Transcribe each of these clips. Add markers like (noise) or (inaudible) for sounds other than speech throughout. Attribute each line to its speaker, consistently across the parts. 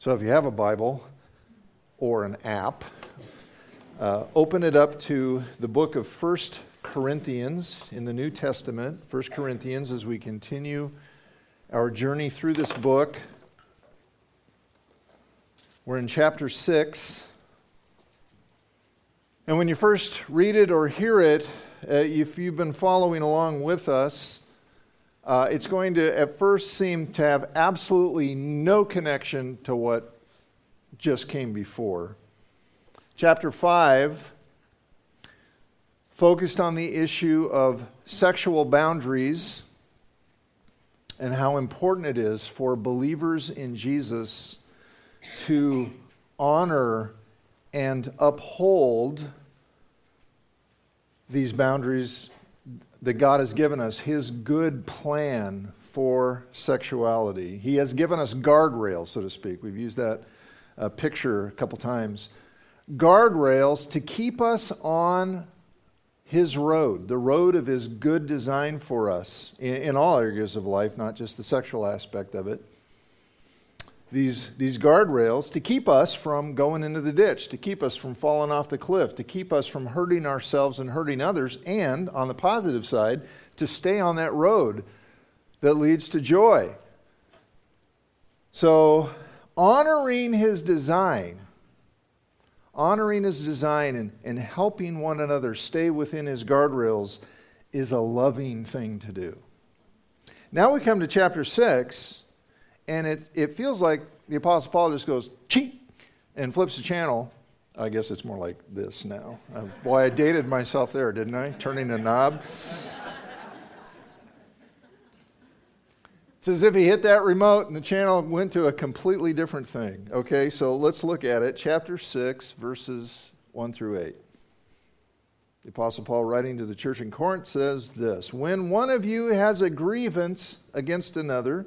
Speaker 1: So if you have a Bible or an app, uh, open it up to the book of First Corinthians in the New Testament. First Corinthians as we continue our journey through this book. We're in chapter 6. And when you first read it or hear it, uh, if you've been following along with us, uh, it's going to at first seem to have absolutely no connection to what just came before. Chapter 5 focused on the issue of sexual boundaries and how important it is for believers in Jesus to honor and uphold these boundaries that God has given us, His good plan for sexuality. He has given us guardrails, so to speak. We've used that uh, picture a couple times. Guardrails to keep us on His road, the road of His good design for us in, in all areas of life, not just the sexual aspect of it these, these guardrails to keep us from going into the ditch, to keep us from falling off the cliff, to keep us from hurting ourselves and hurting others, and on the positive side, to stay on that road that leads to joy. So, honoring his design, honoring his design and, and helping one another stay within his guardrails is a loving thing to do. Now we come to chapter 6 and it, it feels like the Apostle Paul just goes, cheat, and flips the channel. I guess it's more like this now. Uh, boy, I dated myself there, didn't I? Turning a knob. It's as if he hit that remote and the channel went to a completely different thing. Okay, so let's look at it. Chapter 6, verses 1 through 8. The Apostle Paul, writing to the church in Corinth, says this When one of you has a grievance against another,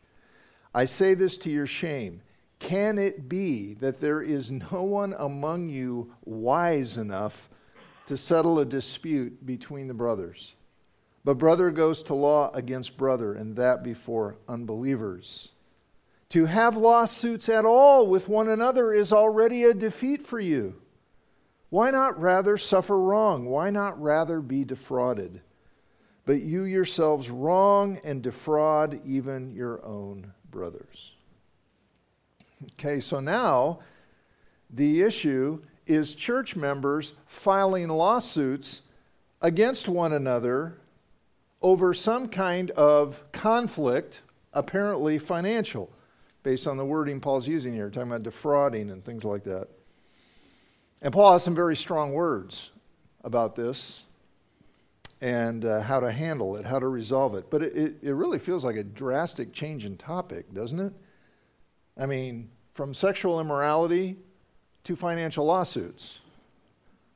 Speaker 1: I say this to your shame. Can it be that there is no one among you wise enough to settle a dispute between the brothers? But brother goes to law against brother, and that before unbelievers. To have lawsuits at all with one another is already a defeat for you. Why not rather suffer wrong? Why not rather be defrauded? But you yourselves wrong and defraud even your own brothers. Okay, so now the issue is church members filing lawsuits against one another over some kind of conflict, apparently financial, based on the wording Paul's using here, talking about defrauding and things like that. And Paul has some very strong words about this and uh, how to handle it, how to resolve it. But it, it really feels like a drastic change in topic, doesn't it? I mean, from sexual immorality to financial lawsuits.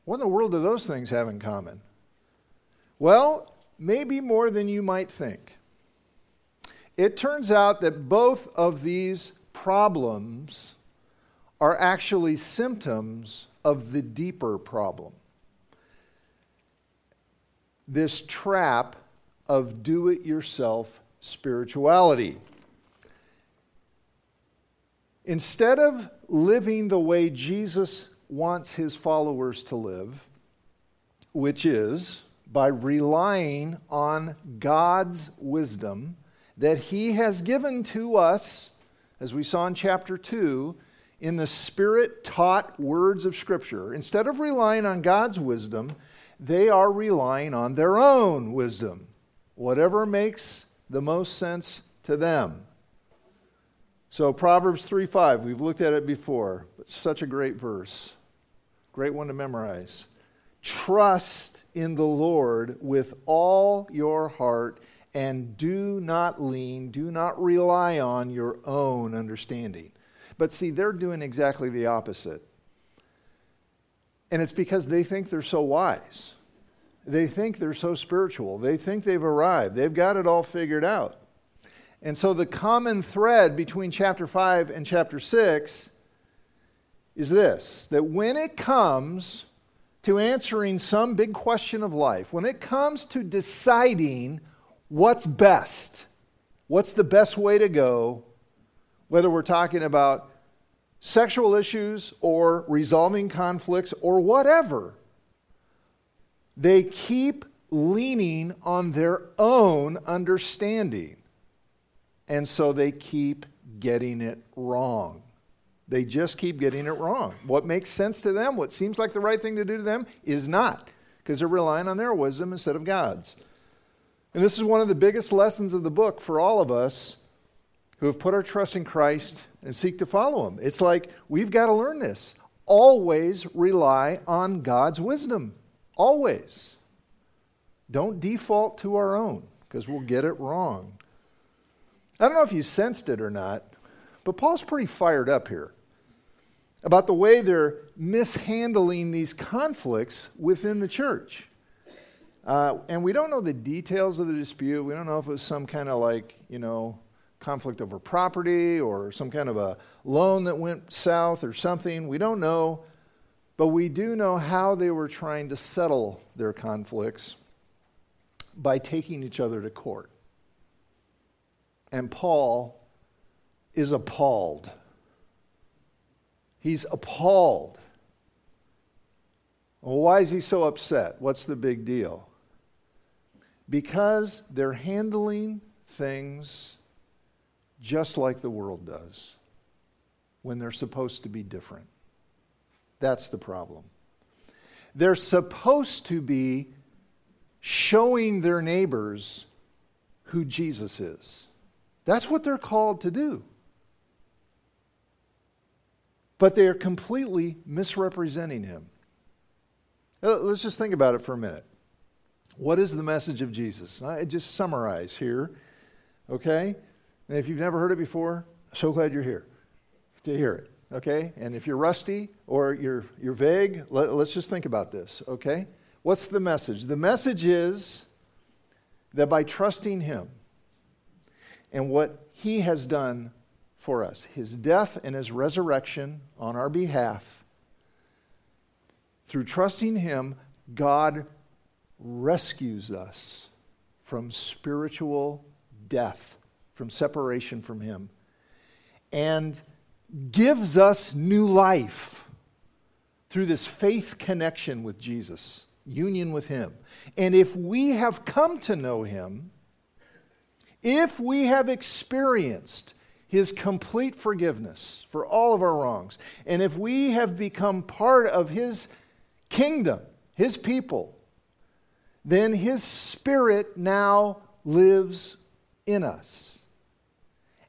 Speaker 1: What in the world do those things have in common? Well, maybe more than you might think. It turns out that both of these problems are actually symptoms of the deeper problem this trap of do it yourself spirituality. Instead of living the way Jesus wants his followers to live, which is by relying on God's wisdom that he has given to us, as we saw in chapter 2, in the spirit taught words of Scripture. Instead of relying on God's wisdom, they are relying on their own wisdom, whatever makes the most sense to them. So, Proverbs 3 5, we've looked at it before, but such a great verse. Great one to memorize. Trust in the Lord with all your heart and do not lean, do not rely on your own understanding. But see, they're doing exactly the opposite. And it's because they think they're so wise. They think they're so spiritual. They think they've arrived. They've got it all figured out. And so the common thread between chapter 5 and chapter 6 is this that when it comes to answering some big question of life, when it comes to deciding what's best, what's the best way to go, whether we're talking about sexual issues or resolving conflicts or whatever, they keep leaning on their own understanding. And so they keep getting it wrong. They just keep getting it wrong. What makes sense to them, what seems like the right thing to do to them, is not, because they're relying on their wisdom instead of God's. And this is one of the biggest lessons of the book for all of us who have put our trust in Christ and seek to follow Him. It's like we've got to learn this. Always rely on God's wisdom. Always. Don't default to our own, because we'll get it wrong. I don't know if you sensed it or not, but Paul's pretty fired up here about the way they're mishandling these conflicts within the church. Uh, and we don't know the details of the dispute. We don't know if it was some kind of like, you know, conflict over property or some kind of a loan that went south or something. We don't know. But we do know how they were trying to settle their conflicts by taking each other to court. And Paul is appalled. He's appalled. Well, why is he so upset? What's the big deal? Because they're handling things just like the world does when they're supposed to be different. That's the problem. They're supposed to be showing their neighbors who Jesus is. That's what they're called to do. But they are completely misrepresenting him. Uh, let's just think about it for a minute. What is the message of Jesus? I just summarize here, okay? And if you've never heard it before, so glad you're here to hear it, okay? And if you're rusty or you're, you're vague, let, let's just think about this, okay? What's the message? The message is that by trusting Him and what He has done for us, His death and His resurrection on our behalf, through trusting Him, God rescues us from spiritual death from separation from Him and gives us new life through this faith connection with Jesus, union with Him. And if we have come to know Him, if we have experienced His complete forgiveness for all of our wrongs, and if we have become part of His kingdom, His people, then His Spirit now lives in us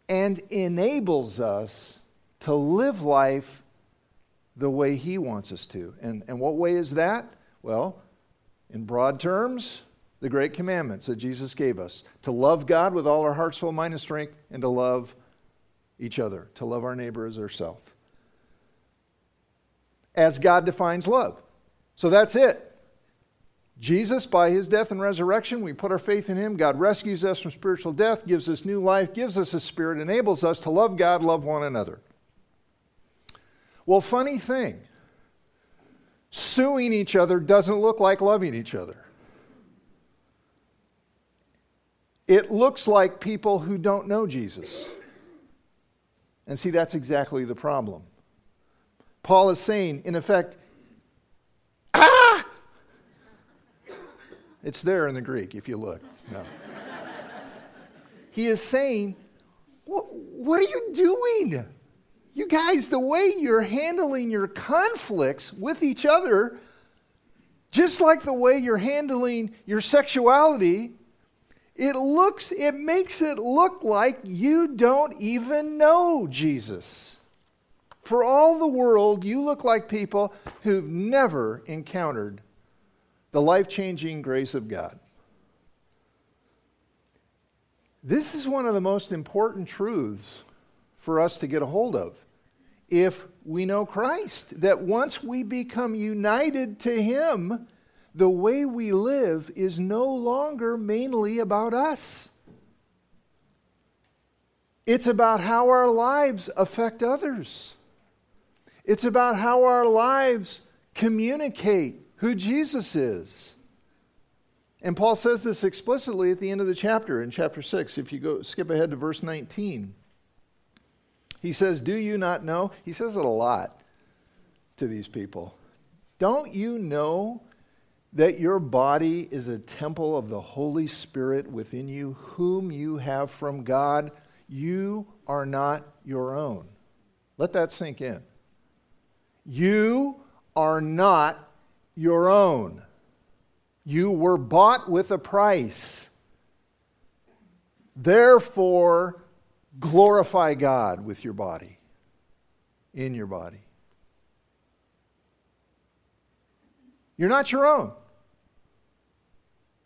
Speaker 1: and enables us to live life the way He wants us to. And, and what way is that? Well, in broad terms, the great commandments that Jesus gave us to love God with all our heart, soul, mind, and strength, and to love each other, to love our neighbor as ourselves. As God defines love. So that's it. Jesus, by his death and resurrection, we put our faith in him. God rescues us from spiritual death, gives us new life, gives us a spirit, enables us to love God, love one another. Well, funny thing suing each other doesn't look like loving each other. It looks like people who don't know Jesus. And see, that's exactly the problem. Paul is saying, in effect, It's there in the Greek if you look. No. he is saying, what, what are you doing? You guys, the way you're handling your conflicts with each other, just like the way you're handling your sexuality, it looks, it makes it look like you don't even know Jesus. For all the world, you look like people who've never encountered the life changing grace of God. This is one of the most important truths for us to get a hold of if we know Christ. That once we become united to Him, the way we live is no longer mainly about us. It's about how our lives affect others. It's about how our lives communicate who Jesus is. And Paul says this explicitly at the end of the chapter, in chapter 6. If you go skip ahead to verse 19, he says, Do you not know? He says it a lot to these people. Don't you know that your body is a temple of the Holy Spirit within you, whom you have from God? You are not your own. Let that sink in. You are not your own. You were bought with a price. Therefore, glorify God with your body, in your body. You're not your own.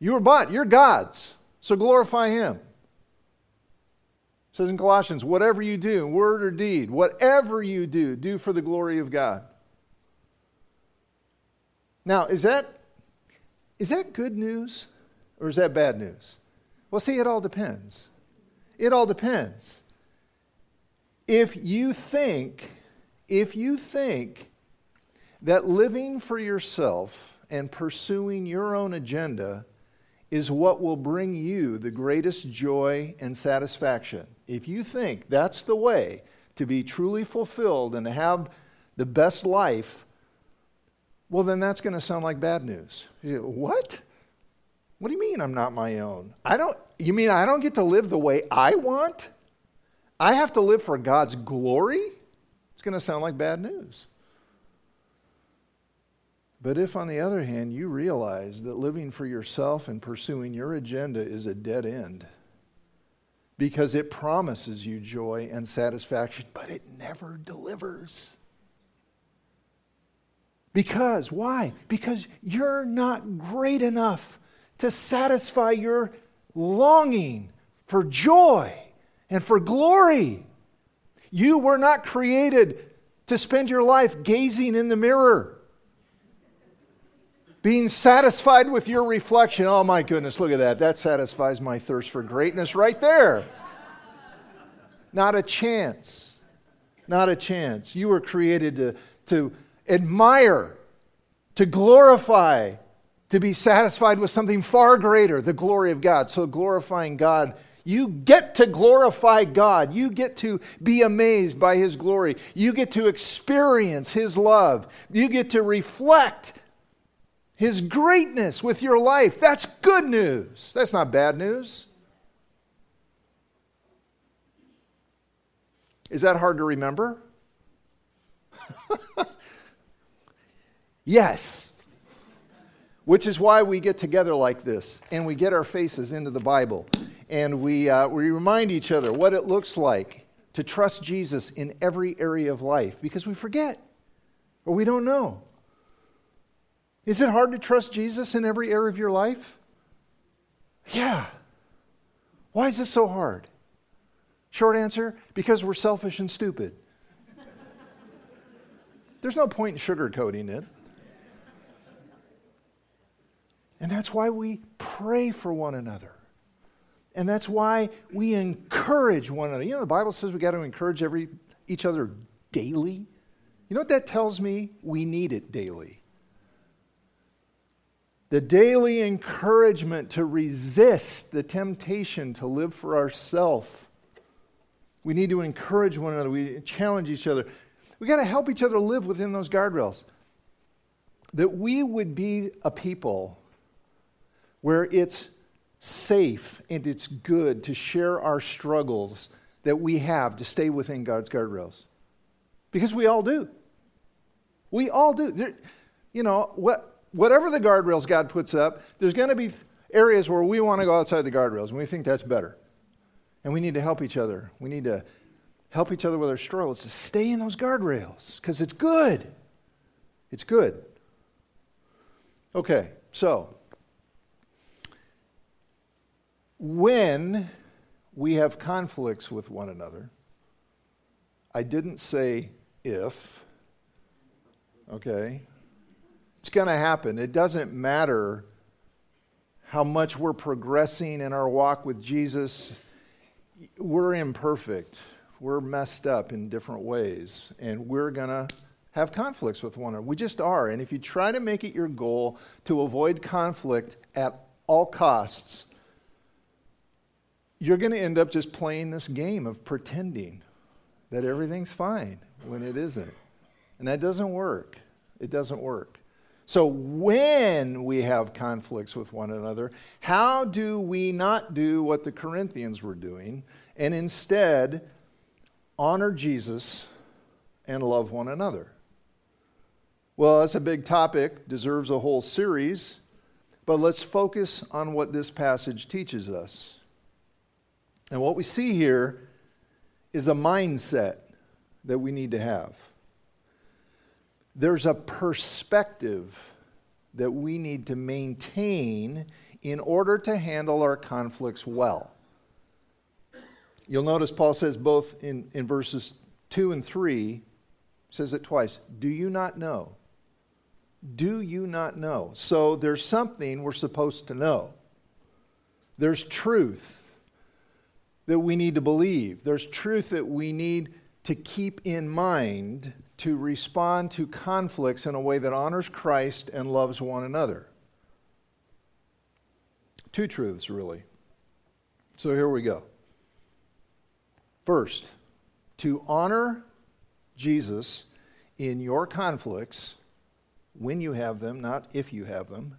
Speaker 1: You were bought. You're God's. So glorify Him. It says in Colossians, whatever you do, word or deed, whatever you do, do for the glory of God. Now, is that, is that good news or is that bad news? Well, see, it all depends. It all depends. If you think, if you think that living for yourself and pursuing your own agenda is what will bring you the greatest joy and satisfaction, if you think that's the way to be truly fulfilled and to have the best life, well, then that's going to sound like bad news. You, what? What do you mean I'm not my own? I don't, you mean I don't get to live the way I want? I have to live for God's glory? It's going to sound like bad news. But if, on the other hand, you realize that living for yourself and pursuing your agenda is a dead end because it promises you joy and satisfaction, but it never delivers. Because, why? Because you're not great enough to satisfy your longing for joy and for glory. You were not created to spend your life gazing in the mirror, being satisfied with your reflection. Oh my goodness, look at that. That satisfies my thirst for greatness right there. Not a chance. Not a chance. You were created to, to admire, to glorify, to be satisfied with something far greater, the glory of God. So, glorifying God, you get to glorify God. You get to be amazed by His glory. You get to experience His love. You get to reflect His greatness with your life. That's good news. That's not bad news. Is that hard to remember? (laughs) Yes. Which is why we get together like this and we get our faces into the Bible and we, uh, we remind each other what it looks like to trust Jesus in every area of life because we forget or we don't know. Is it hard to trust Jesus in every area of your life? Yeah. Why is this so hard? Short answer because we're selfish and stupid. There's no point in sugarcoating it. And that's why we pray for one another. And that's why we encourage one another. You know, the Bible says we got to encourage every, each other daily. You know what that tells me? We need it daily. The daily encouragement to resist the temptation to live for ourselves. We need to encourage one another. We challenge each other. We got to help each other live within those guardrails. That we would be a people where it's safe and it's good to share our struggles that we have to stay within God's guardrails. Because we all do. We all do. There, you know, what, whatever the guardrails God puts up, there's going to be areas where we want to go outside the guardrails and we think that's better. And we need to help each other. We need to help each other with our struggles to stay in those guardrails because it's good. It's good. Okay, so when we have conflicts with one another, I didn't say if. Okay? It's going to happen. It doesn't matter how much we're progressing in our walk with Jesus. We're imperfect. We're messed up in different ways, and we're going to have conflicts with one another. We just are. And if you try to make it your goal to avoid conflict at all costs, you're going to end up just playing this game of pretending that everything's fine when it isn't. And that doesn't work. It doesn't work. So, when we have conflicts with one another, how do we not do what the Corinthians were doing and instead honor Jesus and love one another? Well, that's a big topic, deserves a whole series, but let's focus on what this passage teaches us. And what we see here is a mindset that we need to have. There's a perspective that we need to maintain in order to handle our conflicts well. You'll notice Paul says both in, in verses 2 and 3, says it twice. Do you not know? Do you not know? So there's something we're supposed to know. There's truth that we need to believe. There's truth that we need to keep in mind to respond to conflicts in a way that honors Christ and loves one another. Two truths, really. So here we go. First, to honor Jesus in your conflicts, when you have them, not if you have them,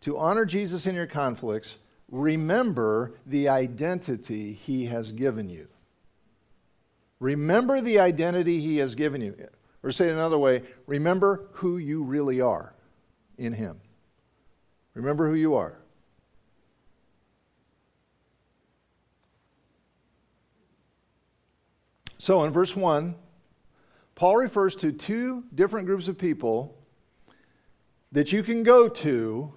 Speaker 1: to honor Jesus in your conflicts remember the identity he has given you. Remember the identity he has given you. Or say it another way, remember who you really are in him. Remember who you are. So in verse 1, Paul refers to two different groups of people that you can go to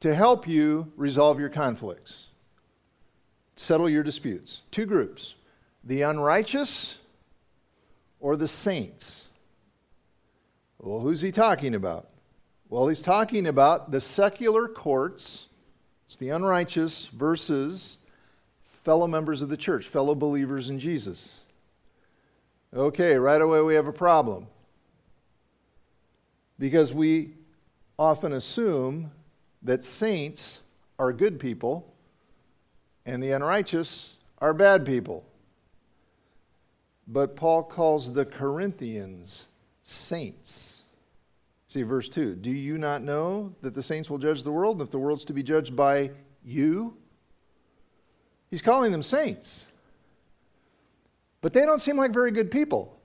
Speaker 1: to help you resolve your conflicts, settle your disputes. Two groups the unrighteous or the saints. Well, who's he talking about? Well, he's talking about the secular courts, it's the unrighteous versus fellow members of the church, fellow believers in Jesus. Okay, right away we have a problem. Because we often assume that saints are good people and the unrighteous are bad people. But Paul calls the Corinthians saints. See, verse 2 Do you not know that the saints will judge the world? And if the world's to be judged by you, he's calling them saints. But they don't seem like very good people.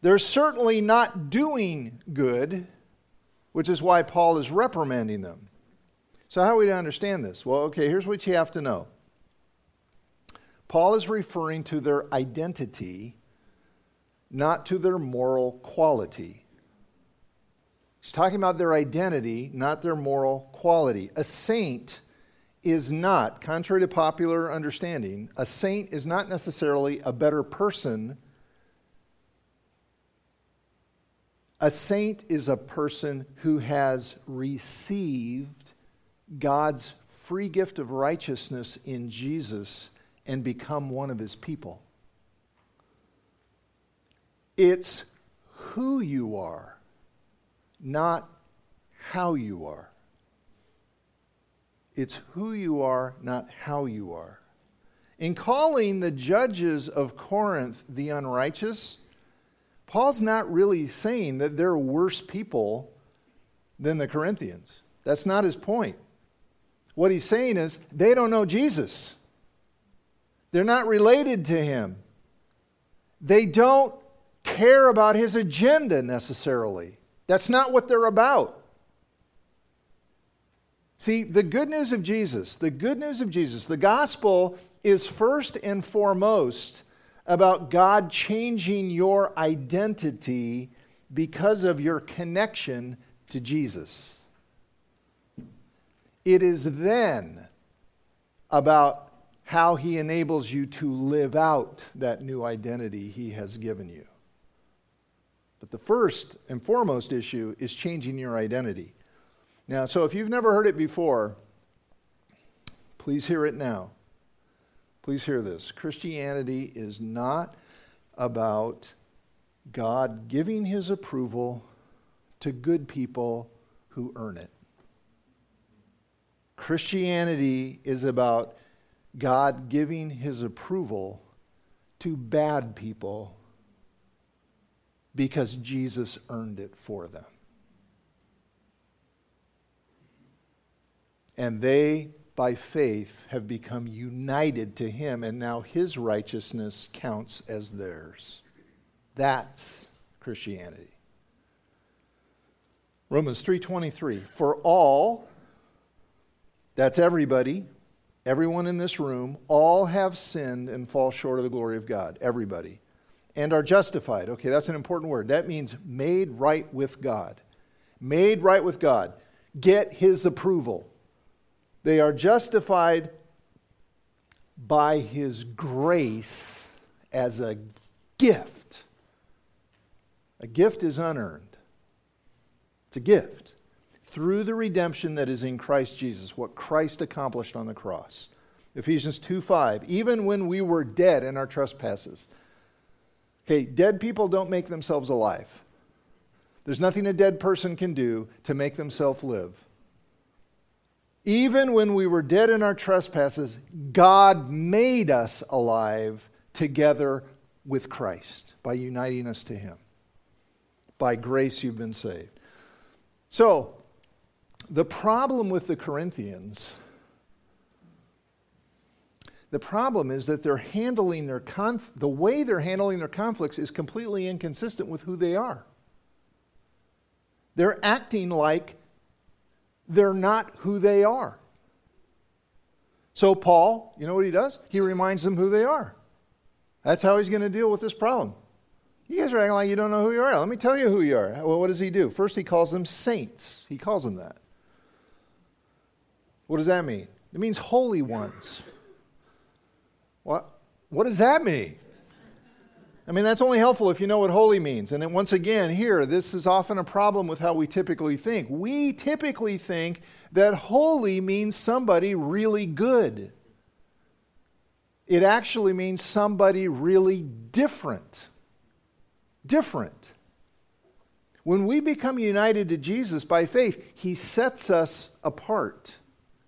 Speaker 1: They're certainly not doing good which is why Paul is reprimanding them. So, how are we to understand this? Well, okay, here's what you have to know Paul is referring to their identity, not to their moral quality. He's talking about their identity, not their moral quality. A saint is not, contrary to popular understanding, a saint is not necessarily a better person A saint is a person who has received God's free gift of righteousness in Jesus and become one of his people. It's who you are, not how you are. It's who you are, not how you are. In calling the judges of Corinth the unrighteous, Paul's not really saying that they're worse people than the Corinthians. That's not his point. What he's saying is they don't know Jesus, they're not related to him, they don't care about his agenda necessarily. That's not what they're about. See, the good news of Jesus, the good news of Jesus, the gospel is first and foremost about God changing your identity because of your connection to Jesus. It is then about how he enables you to live out that new identity he has given you. But the first and foremost issue is changing your identity. Now, so if you've never heard it before, please hear it now. Please hear this. Christianity is not about God giving his approval to good people who earn it. Christianity is about God giving his approval to bad people because Jesus earned it for them. And they, by faith, have become united to him, and now his righteousness counts as theirs. That's Christianity. Romans 3:23 For all that's everybody, everyone in this room, all have sinned and fall short of the glory of God, everybody. And are justified. Okay, that's an important word. That means made right with God. Made right with God. Get his approval. They are justified by his grace as a gift. A gift is unearned, it's a gift through the redemption that is in Christ Jesus, what Christ accomplished on the cross. Ephesians 2 5. Even when we were dead in our trespasses. Okay, dead people don't make themselves alive. There's nothing a dead person can do to make themselves live. Even when we were dead in our trespasses, God made us alive together with Christ by uniting us to Him. By grace, you've been saved. So, the problem with the Corinthians, the problem is that they're handling their conf- the way they're handling their conflicts is completely inconsistent with who they are. They're acting like they're not who they are. So, Paul, you know what he does? He reminds them who they are. That's how he's going to deal with this problem. You guys are acting like you don't know who you are. Let me tell you who you are. Well, what does he do? First, he calls them saints. He calls them that. What does that mean? It means holy ones. What, what does that mean? I mean, that's only helpful if you know what holy means. And once again, here, this is often a problem with how we typically think. We typically think that holy means somebody really good. It actually means somebody really different. Different. When we become united to Jesus by faith, he sets us apart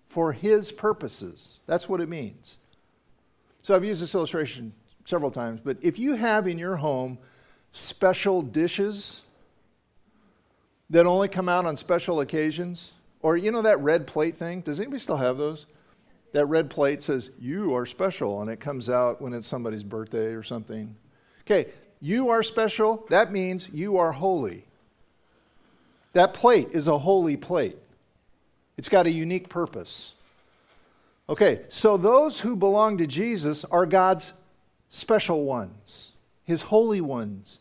Speaker 1: for his purposes. That's what it means. So I've used this illustration several times, but if you have in your home special dishes that only come out on special occasions, or you know that red plate thing? Does anybody still have those? That red plate says, You are special, and it comes out when it's somebody's birthday or something. Okay, you are special. That means you are holy. That plate is a holy plate. It's got a unique purpose. Okay, so those who belong to Jesus are God's special ones, His holy ones.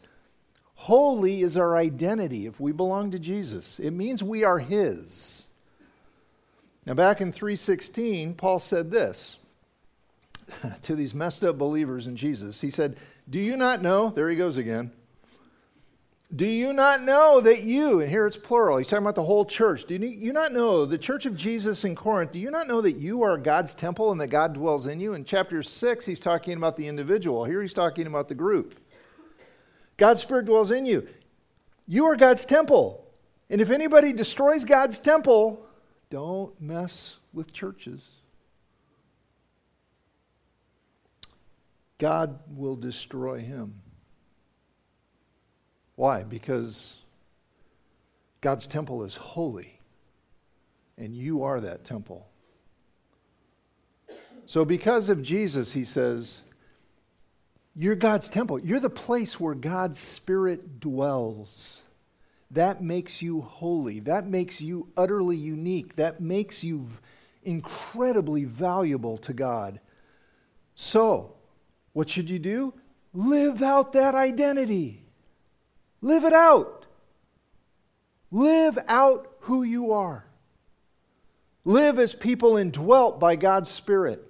Speaker 1: Holy is our identity if we belong to Jesus. It means we are His. Now back in 316, Paul said this (laughs) to these messed up believers in Jesus. He said, Do you not know? There he goes again. Do you not know that you, and here it's plural, he's talking about the whole church. Do you not know, the church of Jesus in Corinth, do you not know that you are God's temple and that God dwells in you? In chapter 6, he's talking about the individual. Here he's talking about the group. God's Spirit dwells in you. You are God's temple. And if anybody destroys God's temple, don't mess with churches. God will destroy him. Why? Because God's temple is holy, and you are that temple. So, because of Jesus, he says, You're God's temple. You're the place where God's Spirit dwells. That makes you holy. That makes you utterly unique. That makes you incredibly valuable to God. So, what should you do? Live out that identity. Live it out. Live out who you are. Live as people indwelt by God's Spirit.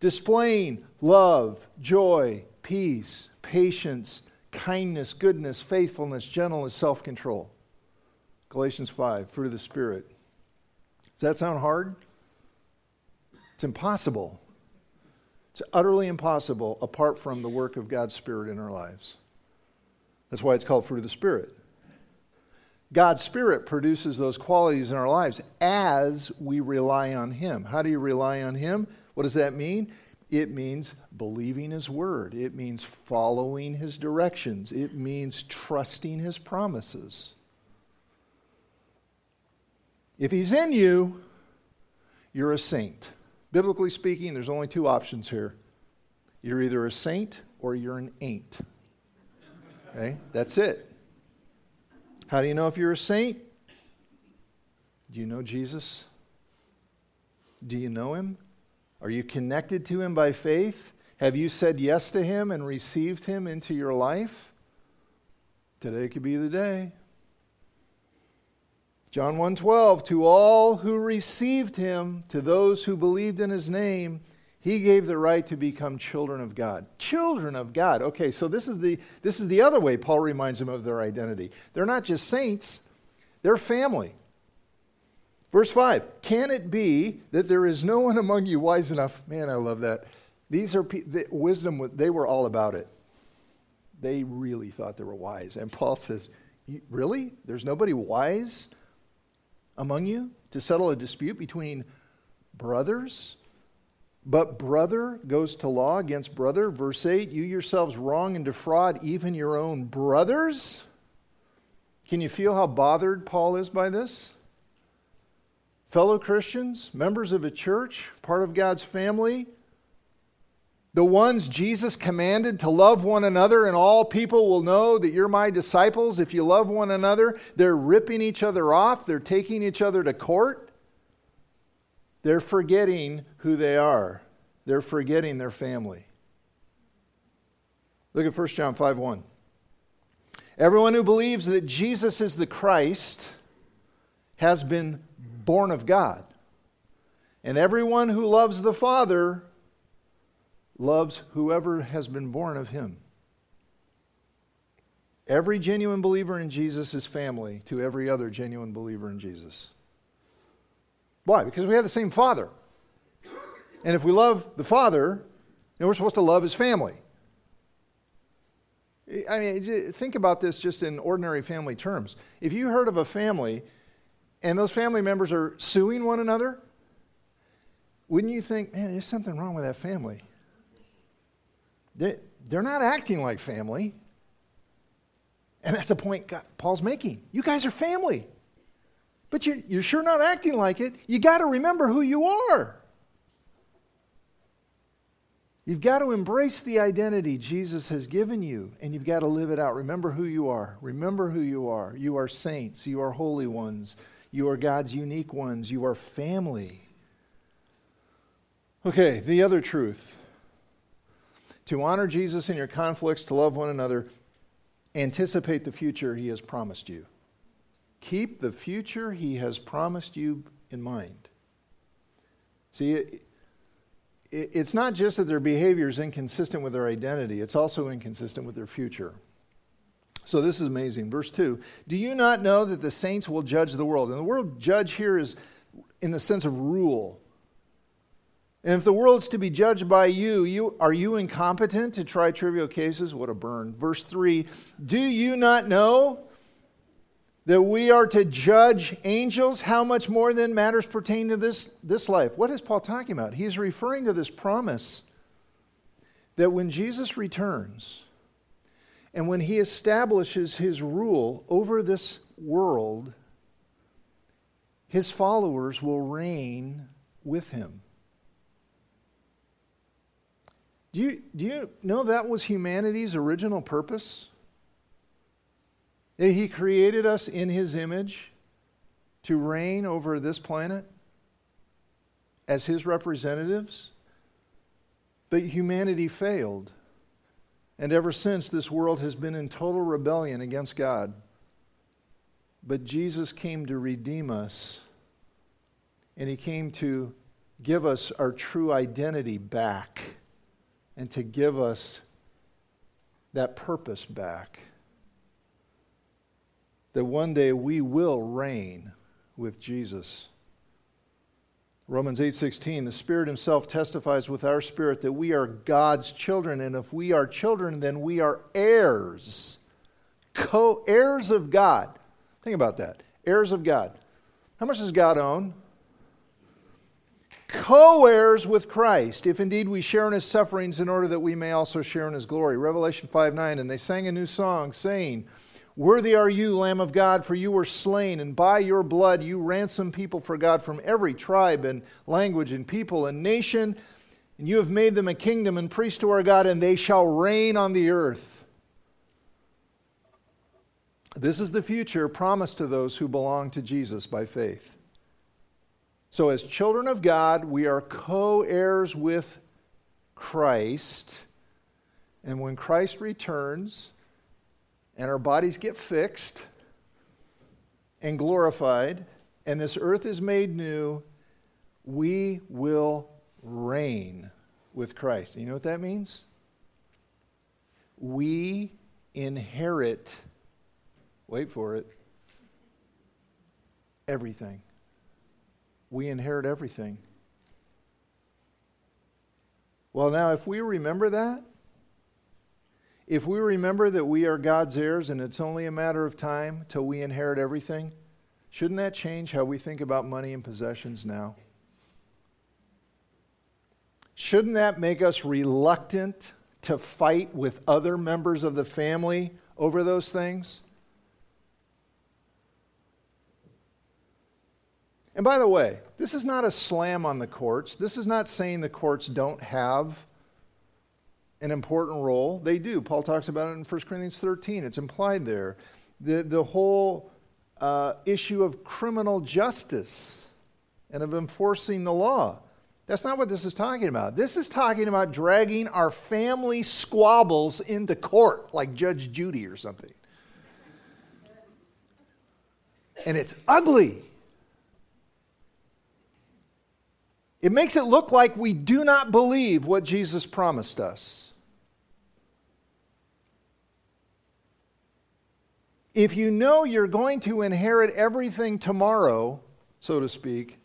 Speaker 1: displaying love, joy, peace, patience, kindness, goodness, faithfulness, gentleness, self control. Galatians 5, fruit of the Spirit. Does that sound hard? It's impossible. It's utterly impossible apart from the work of God's Spirit in our lives. That's why it's called fruit of the Spirit. God's Spirit produces those qualities in our lives as we rely on Him. How do you rely on Him? What does that mean? It means believing His Word, it means following His directions, it means trusting His promises. If He's in you, you're a saint. Biblically speaking, there's only two options here you're either a saint or you're an ain't. Okay? That's it. How do you know if you're a saint? Do you know Jesus? Do you know him? Are you connected to him by faith? Have you said yes to him and received him into your life? Today could be the day. John 1:12 To all who received him, to those who believed in his name, he gave the right to become children of God. Children of God. Okay, so this is the this is the other way Paul reminds them of their identity. They're not just saints, they're family. Verse 5 Can it be that there is no one among you wise enough? Man, I love that. These are the, wisdom, they were all about it. They really thought they were wise. And Paul says, Really? There's nobody wise among you to settle a dispute between brothers? But brother goes to law against brother. Verse 8 You yourselves wrong and defraud even your own brothers. Can you feel how bothered Paul is by this? Fellow Christians, members of a church, part of God's family, the ones Jesus commanded to love one another, and all people will know that you're my disciples if you love one another. They're ripping each other off, they're taking each other to court. They're forgetting who they are, they're forgetting their family. Look at 1 John 5 1. Everyone who believes that Jesus is the Christ has been born of God. And everyone who loves the Father loves whoever has been born of him. Every genuine believer in Jesus is family to every other genuine believer in Jesus. Why? Because we have the same Father. And if we love the Father, then we're supposed to love his family. I mean, think about this just in ordinary family terms. If you heard of a family and those family members are suing one another, wouldn't you think, man, there's something wrong with that family? They're not acting like family. And that's a point Paul's making. You guys are family. But you're, you're sure not acting like it. You got to remember who you are. You've got to embrace the identity Jesus has given you, and you've got to live it out. Remember who you are. Remember who you are. You are saints. You are holy ones. You are God's unique ones. You are family. Okay, the other truth. To honor Jesus in your conflicts, to love one another, anticipate the future he has promised you. Keep the future he has promised you in mind. See, it's not just that their behavior is inconsistent with their identity, it's also inconsistent with their future. So this is amazing. Verse 2 Do you not know that the saints will judge the world? And the word judge here is in the sense of rule. And if the world's to be judged by you, you are you incompetent to try trivial cases? What a burn. Verse 3 Do you not know that we are to judge angels, how much more than matters pertain to this, this life? What is Paul talking about? He's referring to this promise that when Jesus returns and when he establishes his rule over this world, his followers will reign with him. Do you, do you know that was humanity's original purpose? He created us in His image to reign over this planet as His representatives. But humanity failed. And ever since, this world has been in total rebellion against God. But Jesus came to redeem us, and He came to give us our true identity back and to give us that purpose back. That one day we will reign with Jesus. Romans 8:16 The Spirit himself testifies with our spirit that we are God's children and if we are children then we are heirs co-heirs of God. Think about that. Heirs of God. How much does God own? Co heirs with Christ, if indeed we share in his sufferings, in order that we may also share in his glory. Revelation 5 9. And they sang a new song, saying, Worthy are you, Lamb of God, for you were slain, and by your blood you ransomed people for God from every tribe and language and people and nation. And you have made them a kingdom and priests to our God, and they shall reign on the earth. This is the future promised to those who belong to Jesus by faith. So, as children of God, we are co heirs with Christ. And when Christ returns and our bodies get fixed and glorified, and this earth is made new, we will reign with Christ. You know what that means? We inherit wait for it, everything. We inherit everything. Well, now, if we remember that, if we remember that we are God's heirs and it's only a matter of time till we inherit everything, shouldn't that change how we think about money and possessions now? Shouldn't that make us reluctant to fight with other members of the family over those things? And by the way, this is not a slam on the courts. This is not saying the courts don't have an important role. They do. Paul talks about it in 1 Corinthians 13. It's implied there. The, the whole uh, issue of criminal justice and of enforcing the law. That's not what this is talking about. This is talking about dragging our family squabbles into court, like Judge Judy or something. And it's ugly. It makes it look like we do not believe what Jesus promised us. If you know you're going to inherit everything tomorrow, so to speak,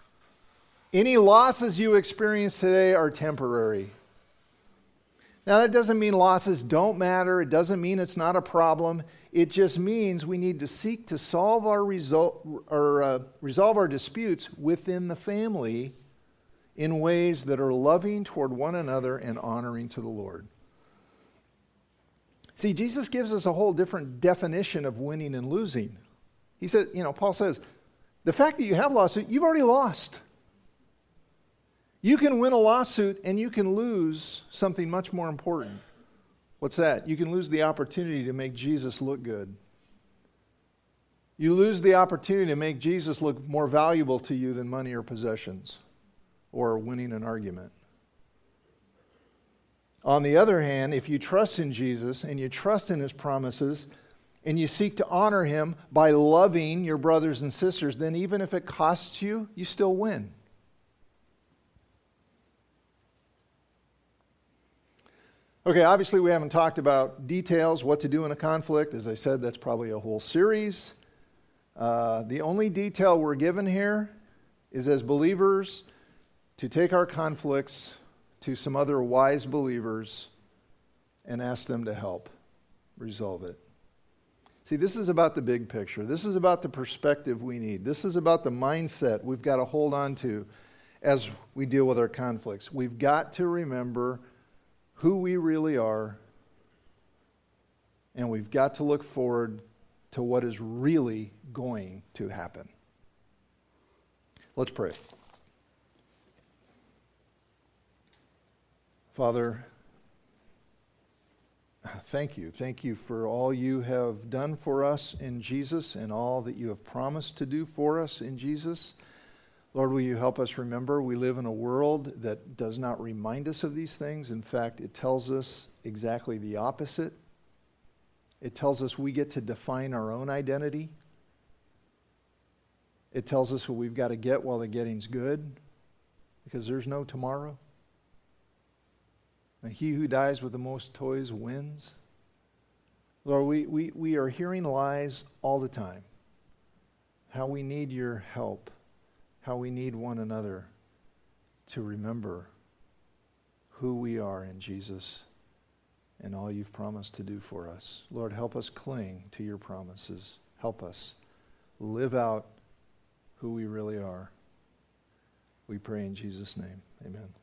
Speaker 1: any losses you experience today are temporary. Now, that doesn't mean losses don't matter. It doesn't mean it's not a problem. It just means we need to seek to solve our result, or, uh, resolve our disputes within the family in ways that are loving toward one another and honoring to the Lord. See, Jesus gives us a whole different definition of winning and losing. He said, you know, Paul says, the fact that you have lost you've already lost. You can win a lawsuit and you can lose something much more important. What's that? You can lose the opportunity to make Jesus look good. You lose the opportunity to make Jesus look more valuable to you than money or possessions or winning an argument. On the other hand, if you trust in Jesus and you trust in his promises and you seek to honor him by loving your brothers and sisters, then even if it costs you, you still win. Okay, obviously, we haven't talked about details, what to do in a conflict. As I said, that's probably a whole series. Uh, the only detail we're given here is as believers, to take our conflicts to some other wise believers and ask them to help resolve it. See, this is about the big picture. This is about the perspective we need. This is about the mindset we've got to hold on to as we deal with our conflicts. We've got to remember who we really are, and we've got to look forward to what is really going to happen. Let's pray. Father, thank you. Thank you for all you have done for us in Jesus and all that you have promised to do for us in Jesus. Lord, will you help us remember we live in a world that does not remind us of these things. In fact, it tells us exactly the opposite. It tells us we get to define our own identity. It tells us what we've got to get while the getting's good. because there's no tomorrow. And he who dies with the most toys wins. Lord, we, we, we are hearing lies all the time. How we need your help, how we need one another to remember who we are in Jesus and all you've promised to do for us. Lord, help us cling to your promises. Help us live out who we really are. We pray in Jesus' name. Amen.